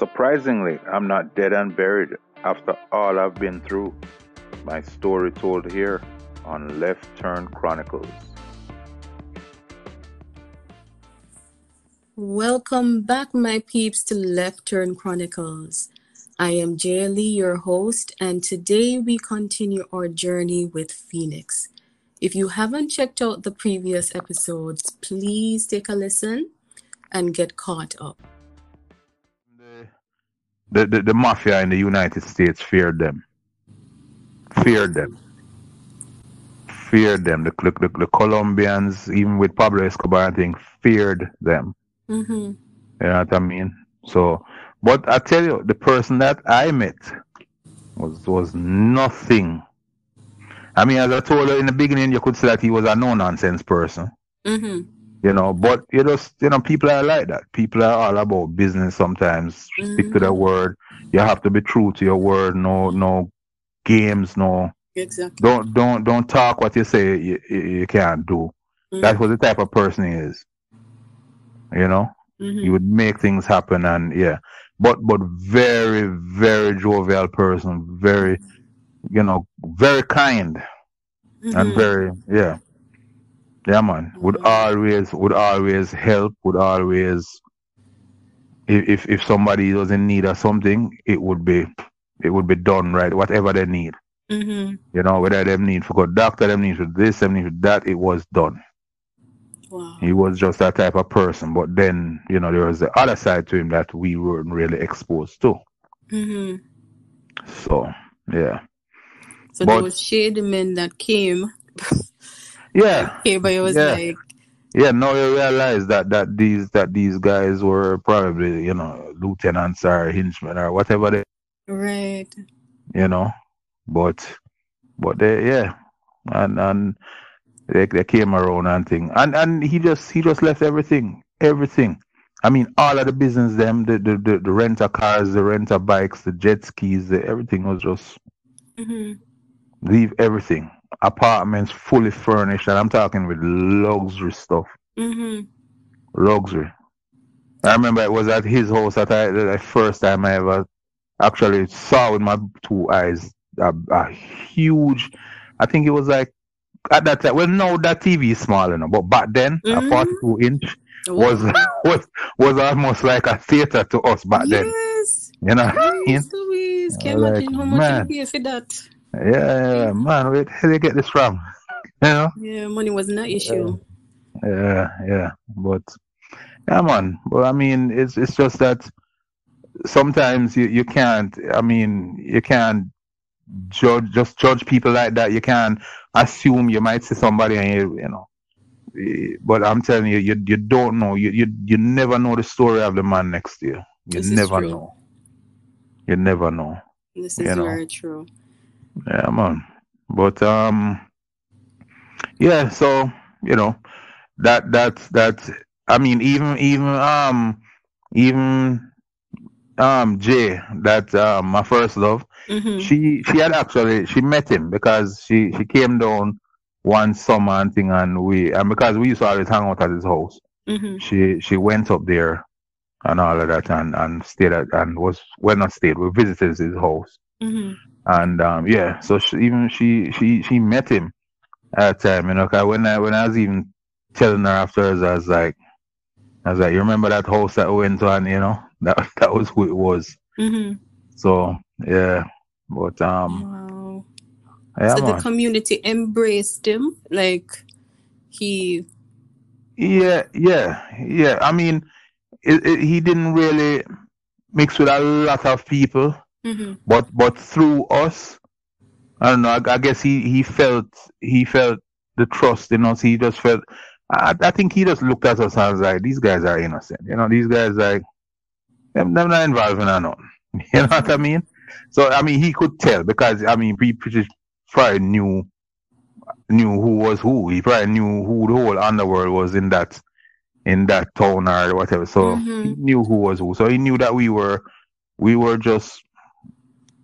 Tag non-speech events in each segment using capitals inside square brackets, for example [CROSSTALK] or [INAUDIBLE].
Surprisingly, I'm not dead and buried after all I've been through. My story told here on Left Turn Chronicles. Welcome back, my peeps, to Left Turn Chronicles. I am Jay Lee, your host, and today we continue our journey with Phoenix. If you haven't checked out the previous episodes, please take a listen and get caught up. The, the, the mafia in the United States feared them. Feared them. Feared them. The, the, the Colombians, even with Pablo Escobar, I think, feared them. Mm-hmm. You know what I mean? So, but I tell you, the person that I met was was nothing. I mean, as I told you in the beginning, you could say that he was a no nonsense person. Mm-hmm. You know, but you just you know, people are like that. People are all about business sometimes. Stick to their Mm-hmm. word. You have to be true to your word. No no games, no Exactly. don't don't don't talk what you say you, you, can't do. That's what the type of person he is. You know? Mm-hmm. He would make things happen and yeah. But but very, very jovial person, very you know, very kind and Mhm. very yeah. Yeah man. Would Mhm. always would always help, would always if if if somebody doesn't need of something, it would be it would be done right, whatever they need. Mhm. You know, whether them need for go doctor, them need for this, them need for that, it was done. Wow. He was just that type of person. But then, you know, there was the other side to him that we weren't really exposed to. hmm So, yeah. So But- those shady men that came, [LAUGHS] Yeah. came, but it was Yeah. like, Yeah, now you realize that, that these that these guys were probably, you know, lieutenants or henchmen or whatever they right. you know. But but they yeah. And and they, they came around and thing. And and he just he just left everything. Everything. I mean all of the business them, the the, the, the renter cars, the renter bikes, the jet skis, the, everything was just hmm leave everything. Apartments fully furnished and I'm talking with luxury stuff. hmm Luxury. I remember it was at his house that I the first time I ever actually saw with my two eyes a, a huge I think it was like at that time well now that TV is small enough, but back then a Mhm. forty two inch was [LAUGHS] was was almost like a theater to us back then. Yes. You know Yes, Louise. Can you Like, imagine how much man. you pay for that? Yeah, yeah, yeah, man, where did they get this from? You know? Yeah, money wasn't an issue. Yeah, yeah. But yeah man. But I mean it's it's just that sometimes you, you can't I mean you can't judge just judge people like that. You can't assume you might see somebody and you you know but I'm telling you, you you don't know. You you you never know the story of the man next to you. You This is never true. know. You never know. This is You know. very true. Yeah, man. But um, yeah. So you know, that that that. I mean, even even um, even um, Jay, that um, my first love. hmm She she had actually she met him because she she came down one summer and thing, and we and because we used to always hang out at his house. hmm She she went up there and all of that and and stayed at and was well not stayed. We visited his house hmm and um, yeah, so she, even she she she met him at that time, you know. 'cause when I when I was even telling her afterwards, I was like, I was like, you remember that house that we went on, you know? [LAUGHS] That that was who it was. hmm So yeah, but um, Wow. yeah, so the community embraced him, like he. yeah, yeah, yeah. I mean, it, it, he didn't really mix with a lot of people. Hmm but but through us, I don't know. I, I guess he he felt he felt the trust in us. He just felt. I, I think he just looked at us and was like, "These guys are innocent. You know, these guys like them, them not involved in nothing. [LAUGHS] You know what I mean? So I mean, he could tell because I mean, he pretty probably knew knew who was who. He probably knew who the whole underworld was in that in that town or whatever. So Mhm. he knew who was who. So he knew that we were we were just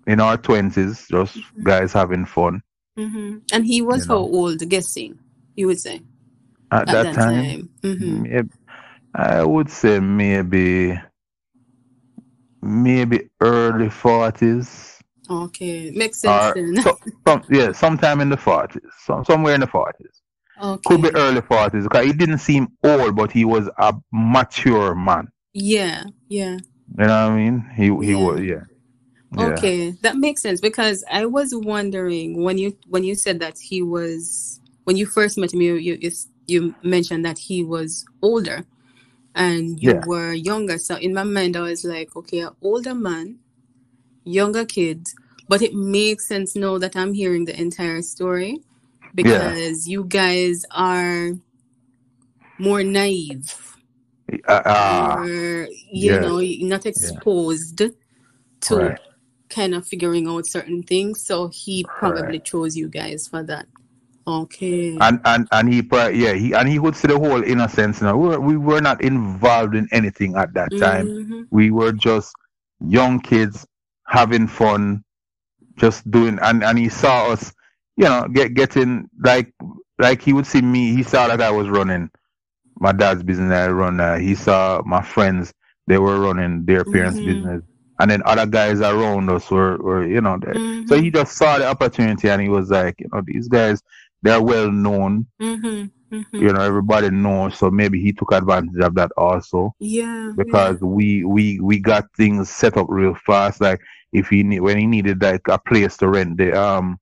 in our twenties, just Mhm. guys having fun. hmm And he was You know. how old? Guessing, you would say At, at that, that time, time. hmm maybe- I would say maybe maybe early forties. Okay, makes sense. Then. So, some, [LAUGHS] yeah, sometime in the forties, some, somewhere in the forties. Okay. Could be early forties because he didn't seem old, but he was a mature man. Yeah, yeah. You know what I mean? He he Yeah. was yeah. Yeah. Okay, that makes sense because I was wondering when you when you said that he was when you first met him, you you you, mentioned that he was older and you Yeah. were younger. So in my mind, I was like, okay, an older man, younger kids, but it makes sense now that I'm hearing the entire story because you guys are more naive. Uh, uh, you yes. know, not exposed to Right. Kind of figuring out certain things. So he probably Right. chose you guys for that. Okay. and and and he yeah he and he would see the whole innocence. Now we were, we were not involved in anything at that time. Mhm. We were just young kids having fun, just doing. And and he saw us, you know, get getting like like he would see me. He saw that I was running my dad's business. I run. Uh, he saw my friends. They were running their parents' Mhm. business, and then other guys around us were were you know. Mhm. So he just saw the opportunity, and he was like, you know, these guys they're well known. Mhm. Mhm. You know, everybody knows. So maybe he took advantage of that also Yeah. because we we we got things set up real fast. Like if he need when he needed like a place to rent the um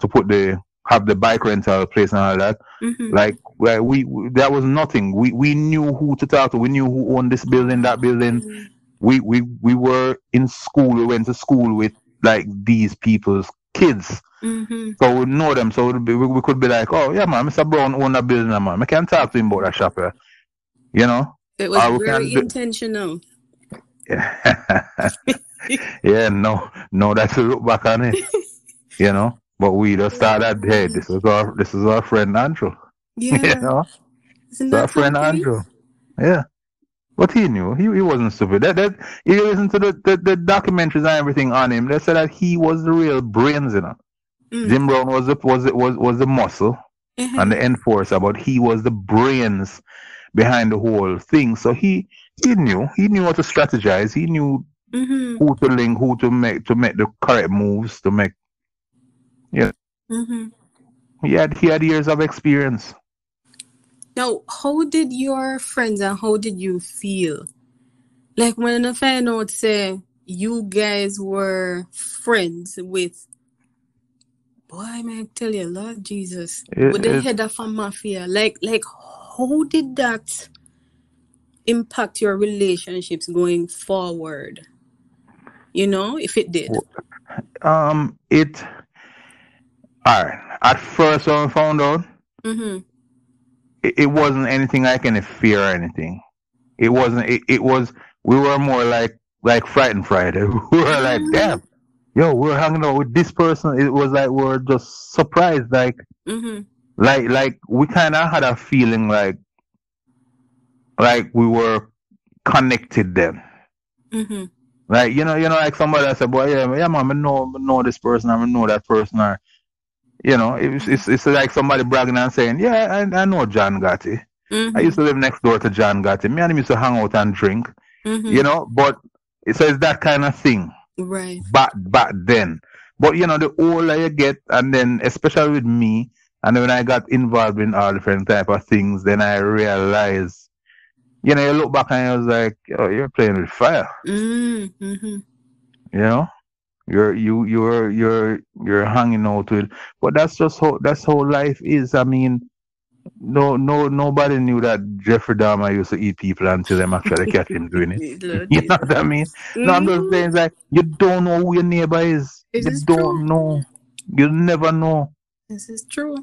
to put the have the bike rental place and all that. yeah. Mhm. Like well, we, we that was nothing. We we knew who to talk to. We knew who owned this building, that building. Mhm. We we we were in school. We went to school with like these people's kids. Mhm. So we know them. So we, we, we could be like, oh yeah, man, Mr. Brown own a building, man. I can't talk to him about that shop. eh. You know. It was very do- intentional. [LAUGHS] yeah, no, no, that's a look back on it. [LAUGHS] You know, but we just started. Hey, this is our this is our friend Andrew. [LAUGHS] Yeah. You know, Isn't it's our that friend? Andrew. Yeah, but he knew he, he wasn't stupid. That that you listen to the, the the documentaries and everything on him. They said that he was the real brains. You know, Mm. Jim Brown was the was the, was was the muscle Mhm. and the enforcer, but he was the brains behind the whole thing. So he he knew he knew how to strategize. He knew Mhm. who to link, who to make to make the correct moves to make. yeah mhm He had he had years of experience. Now, how did your friends and how did you feel? Like when I find out, say, you guys were friends with, boy, may I tell you, Lord Jesus, It- with the it- head of a mafia. Like, like, how did that impact your relationships going forward? You know, if it did. Um, it. All right. At first, when I found out, Mm-hmm. It, it wasn't anything like any fear or anything. It wasn't. It, it was. We were more like like frightened Friday. [LAUGHS] We were like, Mhm. damn, yo, we're hanging out with this person. It was like we are just surprised, like Mm-hmm. like like we kind of had a feeling like like we were connected then. Mm-hmm. Like you know, you know, like somebody that said, "Boy, yeah, yeah, man, I know, I know this person, I know that person," or you know, it's it's, it's like somebody bragging and saying, "Yeah, I, I know John Gotti. Mm-hmm. I used to live next door to John Gotti. Me and him used to hang out and drink, Mm-hmm. you know." But it says that kind of thing Right. back back then. But you know, the older you get, and then especially with me, and when I got involved in all different type of things, then I realized, you know, you look back and I was like, "Oh, you're playing with fire." Mm-hmm. you know you're you you're you're you're hanging out with but that's just how that's how life is. I mean no no nobody knew that jeffrey dahmer used to eat people until them actually catch him doing it. [LAUGHS] [LAUGHS] You know what i mean? No i'm just saying like you don't know who your neighbor is. This you is don't true. know. You never know. This is true.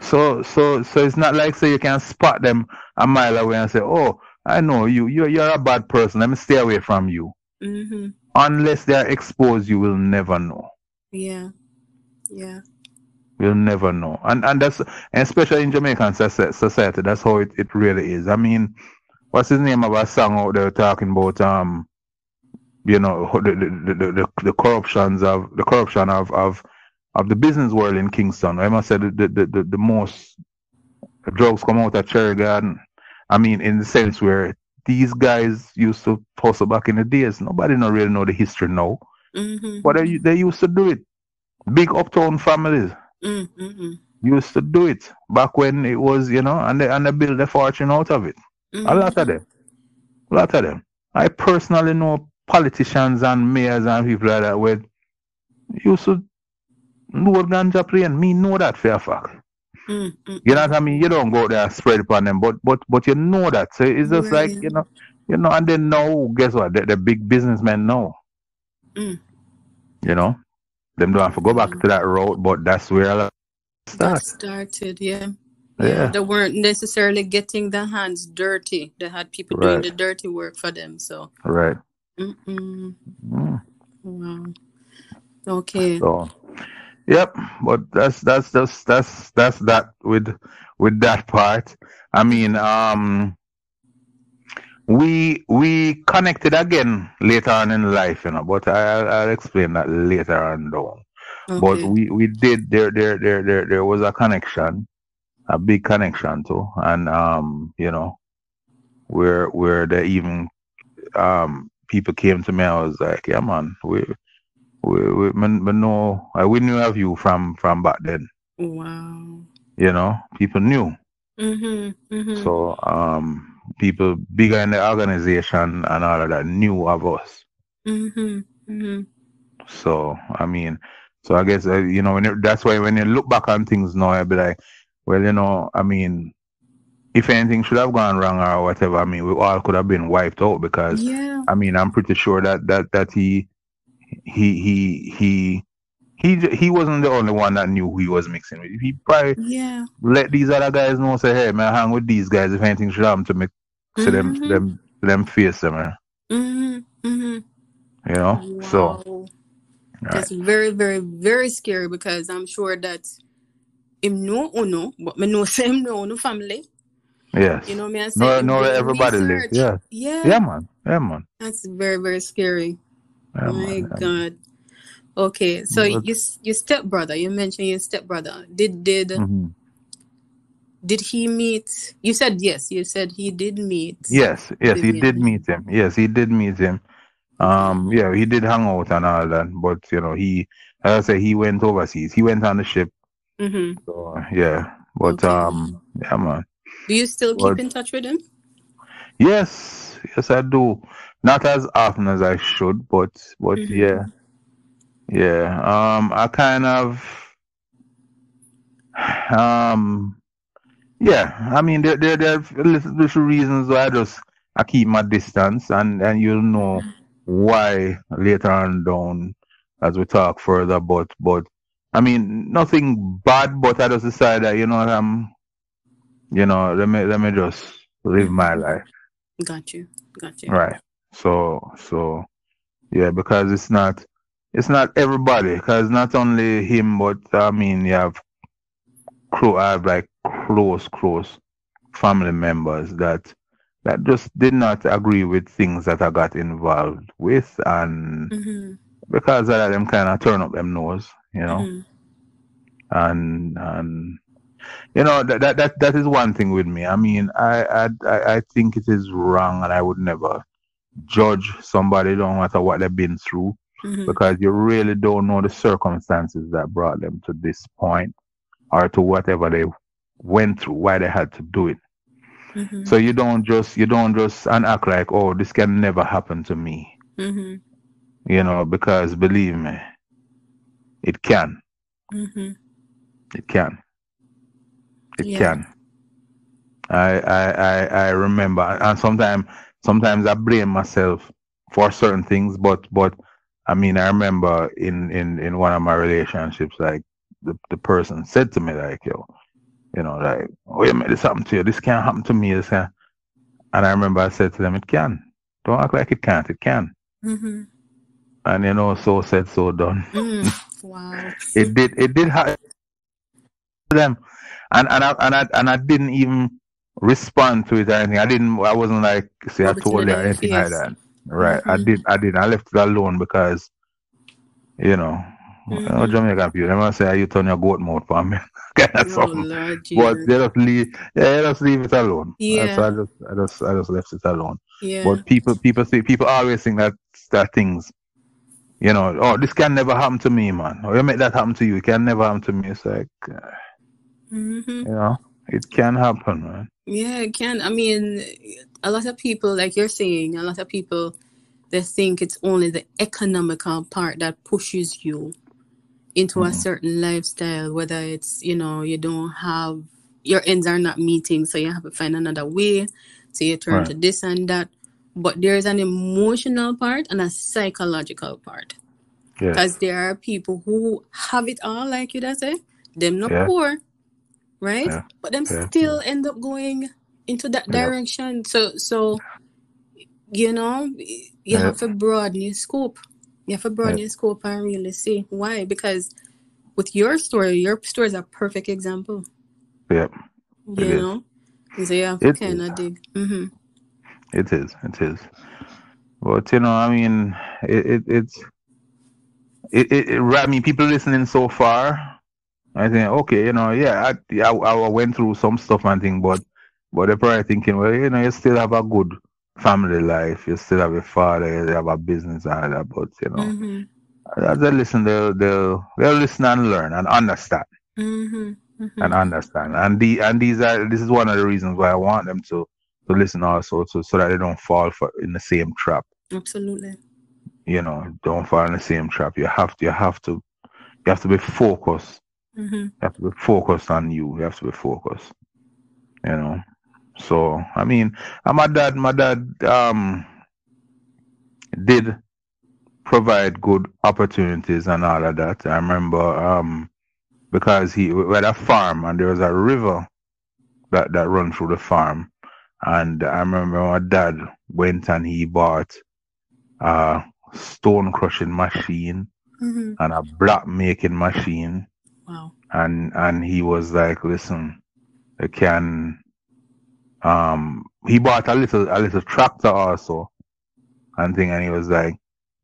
so so so it's not like say you can spot them a mile away and say oh i know you. You're, you're a bad person. Let me stay away from you. Mm-hmm. Unless they are exposed you will never know Yeah. Yeah. You'll never know. And and that's especially in Jamaican society, that's how it, it really is. I mean, what's his name of a song out there talking about um you know the the, the, the, the corruptions of the corruption of, of of the business world in Kingston. I must say the the, the, the, the most drugs come out of Cherry Garden. I mean in the sense where these guys used to tussle back in the days. Nobody not really know the history now. Mm-hmm. But they, they used to do it. Big uptown families Mm-hmm. used to do it back when it was, you know, and they and they build a fortune out of it. A lot of them. A lot of them. I personally know politicians and mayors and people like that where used to know ganja plane. Me know that for a fact. Mm-hmm. You know what I mean? You don't go there and spread upon them, but but but you know that. So it's just like, you know, you know, and then now, guess what? The, the big businessmen know. Mm. You know? Them don't have to go back to that road, but that's where a lot That started, yeah. Yeah. They weren't necessarily getting their hands dirty. They had people doing Right. the dirty work for them. So, Right. mm-mm. Mm. wow. Okay. So, yep. But that's that's just that's that's that with with that part. I mean, um, we we connected again later on in life, you know. But I'll, I'll explain that later on down. But Okay. we we did there there there there there was a connection, a big connection too, and um, you know, where where they even um people came to me. I was like, yeah, man, we we we, know, I we knew of you from from back then. Wow. You know, people knew. Mm-hmm. Mm-hmm. So um, people bigger in the organization and all of that knew of us. Mm-hmm. Mm-hmm. So I mean, so I guess uh, you know when you, that's why when you look back on things now, I'd be like, well, you know, I mean, if anything should have gone wrong or whatever, I mean, we all could have been wiped out because Yeah. I mean, I'm pretty sure that that that he he he he he he wasn't the only one that knew who he was mixing with. He probably Yeah. let these other guys know, say, hey, man, hang with these guys. If anything should happen to me, to them, to Mhm. them, to them face them. Mm-hmm. Mm-hmm. You know. So Wow. right. That's very, very, very scary because I'm sure that him know uno, but me know [LAUGHS] say him know uno family. yes. You know me I say no, no, everybody lives. Yeah. Yeah. Yeah, man. Yeah, man. That's very, very scary. My man. God. Okay, so But- your your stepbrother, you mentioned your stepbrother. Did did Mhm. did he meet? You said yes. You said he did meet. Yes, yes, he did meet him. Yes, he did meet him. Um, yeah, he did hang out and all that, but you know, he, as I say, he went overseas. He went on the ship. Mm-hmm. So yeah, but Okay. um, yeah, man. Do you still keep But- in touch with him? Yes, yes, I do. Not as often as I should, but but Mhm. yeah, yeah. Um, I kind of, um, yeah. I mean, there there there are little, little reasons why I just I keep my distance, and and you'll know why later on down as we talk further. But but I mean, nothing bad, but I just decided that you know I'm, you know, let me let me just live my life. Got you. Got you. Right. So so yeah, because it's not it's not everybody. Because not only him, but I mean you have close I have like close close family members that that just did not agree with things that I got involved with, and Mm-hmm. because of that, them kind of turn up them nose, you know, Mm-hmm. and and you know that, that that that is one thing with me. I mean, I I I think it is wrong, and I would never judge somebody no matter what they've been through Mm-hmm. because you really don't know the circumstances that brought them to this point or to whatever they went through, why they had to do it. Mm-hmm. So you don't just you don't just and act like, oh, this can never happen to me, Mm-hmm. you know, because believe me, it can. Mm-hmm. It can. It Yeah. can. I I I I remember, and sometimes sometimes I blame myself for certain things, but but I mean I remember in in in one of my relationships, like the the person said to me like, yo, you know, like, oh, you made this happen to you. This can't happen to me. This can. And I remember I said to them, it can. Don't act like it can't. It can. Mm-hmm. And you know, so said, so done. Mm. [LAUGHS] Wow. it did it did happen to them and and I, and I and I didn't even respond to it or anything I didn't I wasn't like say I Rub it in told you or anything like face. that right I Mhm. did I did I left it alone because you know you know Mhm. Jamaican people they say you turn your goat mouth for me [LAUGHS] kind of Oh something Lord but Jesus. they just leave yeah they just leave it alone Yeah. so I just I just I just left it alone Yeah. But people, people say, people always think that that things, you know, oh, this can never happen to me, man. Or you make that happen to you, it can never happen to me. It's like, uh, hmm you know, it can happen, man. Yeah, it can. I mean, a lot of people, like you're saying, a lot of people, they think it's only the economical part that pushes you into a Mm. certain lifestyle, whether it's, you know, you don't have, your ends are not meeting, so you have to find another way. So you turn to this and that. But there's an emotional part and a psychological part. Yes. Because there are people who have it all, like you that say, them not Yeah. poor, right? Yeah. But them Yeah. still end up going into that Yeah. direction. So, so you know, you Yeah. have to broaden your scope. You have to broaden Yeah. your scope and really see why. Because with your story, your story is a perfect example. Yep. You It is. know, so you have to It is. kind of dig. hmm It is. It is. But you know, I mean, it, it it's it, it, it I mean, people listening so far, I think, okay, you know, yeah, I, I I went through some stuff and thing, but but they're probably thinking, well, you know, you still have a good family life, you still have a father, you have a business and all that, but you know, hmm they listen, they'll they'll they'll listen and learn and understand hmm hmm and understand, and the and these are this is one of the reasons why I want them to to listen also, so so that they don't fall for in the same trap. Absolutely. you know, don't fall in the same trap. You have to, you have to, you have to be focused. Hmm You have to be focused on you. You have to be focused. You know. So I mean, and my dad, my dad, um, did provide good opportunities and all of that. I remember, um, because he we had a farm and there was a river that that run through the farm, and I remember my dad went and he bought a stone crushing machine hmm and a block making machine Wow. and and he was like listen you can um he bought a little a little tractor also and thing and he was like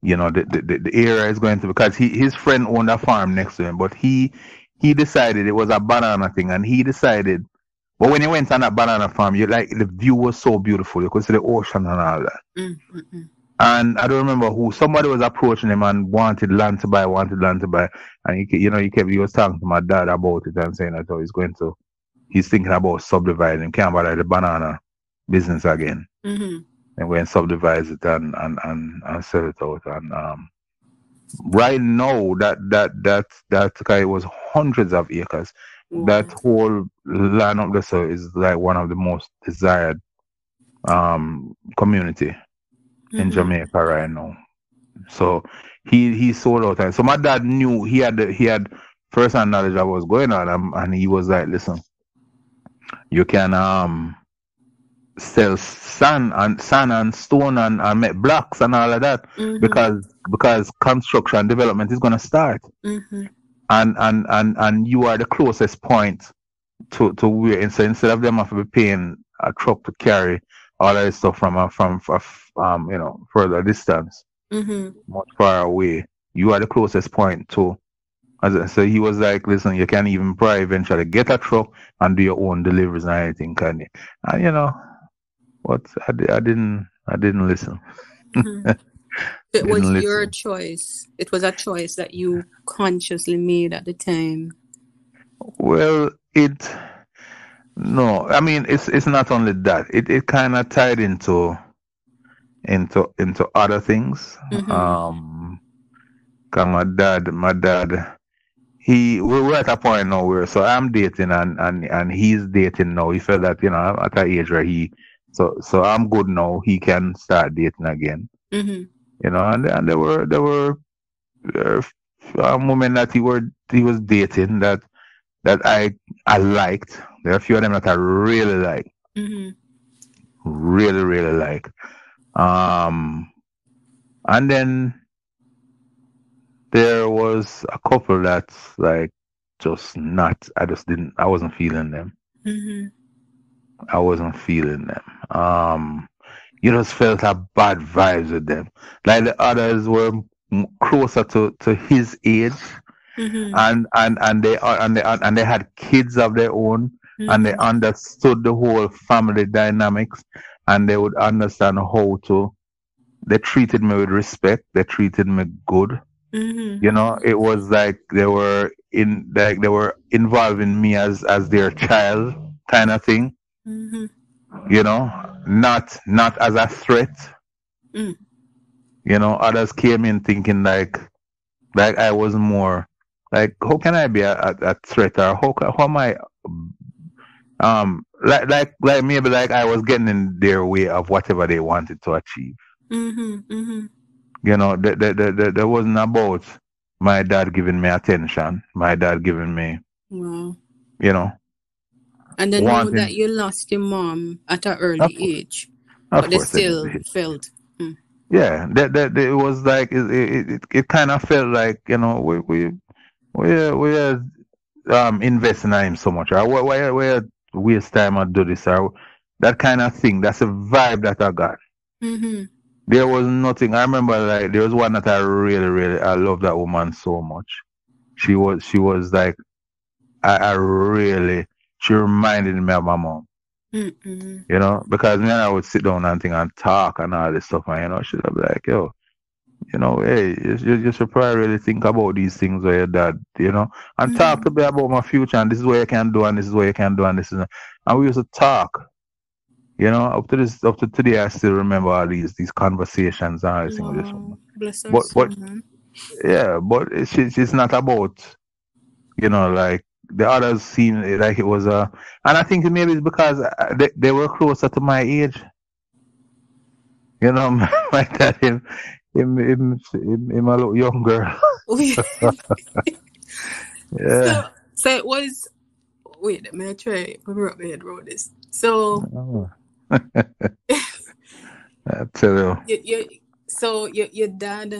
you know the the, the, the area is going to because he his friend owned a farm next to him but he he decided it was a banana thing and he decided but when he went on that banana farm you like the view was so beautiful you could see the ocean and all that Mm-hmm. And I don't remember who somebody was approaching him and wanted land to buy, wanted land to buy, and he, you know, he kept he was talking to my dad about it and saying that oh, he's going to, he's thinking about subdividing, can't buy the banana business again, hmm and and subdivide it and and and, and sell it out. And um, right now that that that that guy was hundreds of acres. That whole land up there is like one of the most desired um community in Mhm. Jamaica right now. So he he sold out. And so my dad knew he had he had first hand knowledge of what was going on, and, and he was like, "Listen, you can um sell sand and sand and stone and, and make blocks and all of that Mhm. because because construction development is gonna start, Mhm. and and and and you are the closest point to to where. And so instead of them have to be paying a truck to carry all of this stuff from a from, from um you know further distance mm-hmm. much far away. You are the closest point to. As I- so he was like, listen, you can even probably eventually get a truck and do your own deliveries and everything, can you? And you know, what I, I didn't, I didn't listen. Mhm. [LAUGHS] It was Didn't your listen. choice. It was a choice that you consciously made at the time. Well, it, no, I mean, it's it's not only that. It it kind of tied into, into into other things. Mhm. Um, 'cause my dad, my dad, he we- we're at a point now where so I'm dating and and and he's dating now. He felt that you know I'm at an age where he so so I'm good now. He can start dating again. Mhm. You know, and and there were there were uh, um, women that he were he was dating that that I I liked. There are a few of them that I really like, Mhm. really really like. Um, and then there was a couple that's like just not. I just didn't. I wasn't feeling them. Mhm. I wasn't feeling them. Um, you just felt a bad vibes with them. Like the others were closer to, to his age, Mhm. and and and they are and they and they had kids of their own, and they understood the whole family dynamics. and they would understand how to. They treated me with respect. They treated me good. Mm-hmm. You know, it was like they were in like they were involving me as as their child kind of thing. Mm-hmm. You know, not not as a threat. Mm. You know, others came in thinking like like I was more like how can I be a, a, a threat or how how am I um like like like maybe like I was getting in their way of whatever they wanted to achieve. Mm-hmm. Mm-hmm. You know, that that that that that wasn't about my dad giving me attention, my dad giving me, Wow. you know, And then know wanting that you lost your mom at an early Of age, of but they still felt. Mm. yeah, that, that it was like it it, it, it kind of felt like you know we we we we are um investing in him so much or why why why waste time or do this or that kind of thing. That's a vibe that I got. Mm-hmm. There was nothing. I remember like there was one that I really really I love that woman so much. She was she was like I, I really she reminded me of my mom. Mm-hmm. you know, because me and I would sit down and think and talk and all this stuff, and you know, she'd be like, yo, you know, hey, you, you, should probably really think about these things where your dad, you know, and talk to me about my future, and this is what you can do, and this is what you can do, and this is, and we used to talk, you know, up to this, up to today, I still remember all these these conversations and all these things. this woman. Wow. Bless her But- but- man. Yeah, but it's it's it's not about, you know, like the others seem like it was a, and I think maybe it's because uh, they, they were closer to my age. You know, [LAUGHS] my dad, him, him, him, him a little younger. [LAUGHS] Yeah. so, so it was. Wait, let me try. Me wrap my head around this. So, Oh. I tell you. you, you, so your your dad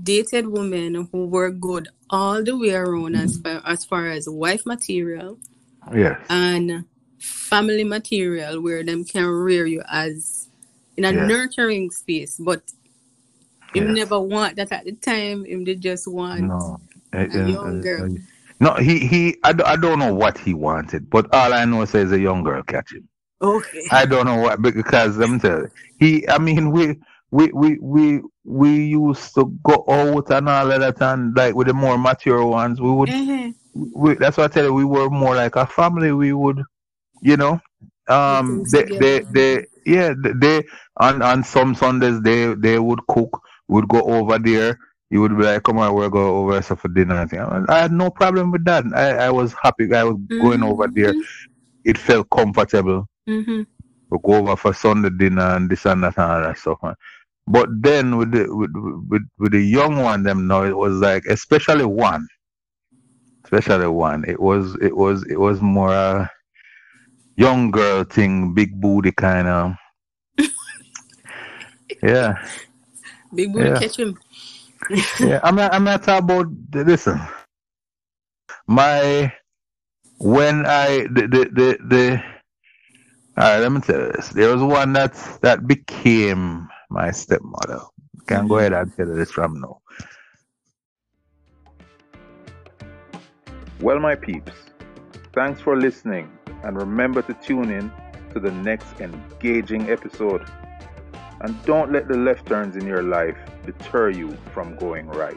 dated women who were good all the way around as mm-hmm. far as far as wife material Yes. and family material, where them can rear you as in a Yeah. nurturing space, but. Him Yes. never want that at the time. Him they just want No. A uh, young uh, girl. uh, No, he, he, I, don't- I don't know what he wanted, but all I know is a young girl catch him. Okay. I don't know what because I'm telling you, he. I mean, we we we we we used to go out and all of that, and like with the more mature ones, we would. Mhm. We, that's what I tell you. We were more like a family. We would, you know, um, they they together. they yeah they- they on on some Sundays they they would cook. Would go over there. You would be like, come on, we'll go over so for dinner. And thing. I had no problem with that. I, I was happy. I was going over there. It felt comfortable Mhm. we go over for Sunday dinner and this and that and all that stuff. Man. But then with the with, with with the young one, them now it was like especially one, especially one. It was it was it was more a young girl thing, big booty kind of. [LAUGHS] yeah, Big booty Yeah. catch him. [LAUGHS] yeah. I'm not I'm not talking about listen. My when I the the the, the all right, let me tell you this. There was one that that became my stepmother. Can go mm-hmm. ahead and tell you this from now. Well, my peeps, thanks for listening, and remember to tune in to the next engaging episode. And don't let the left turns in your life deter you from going right.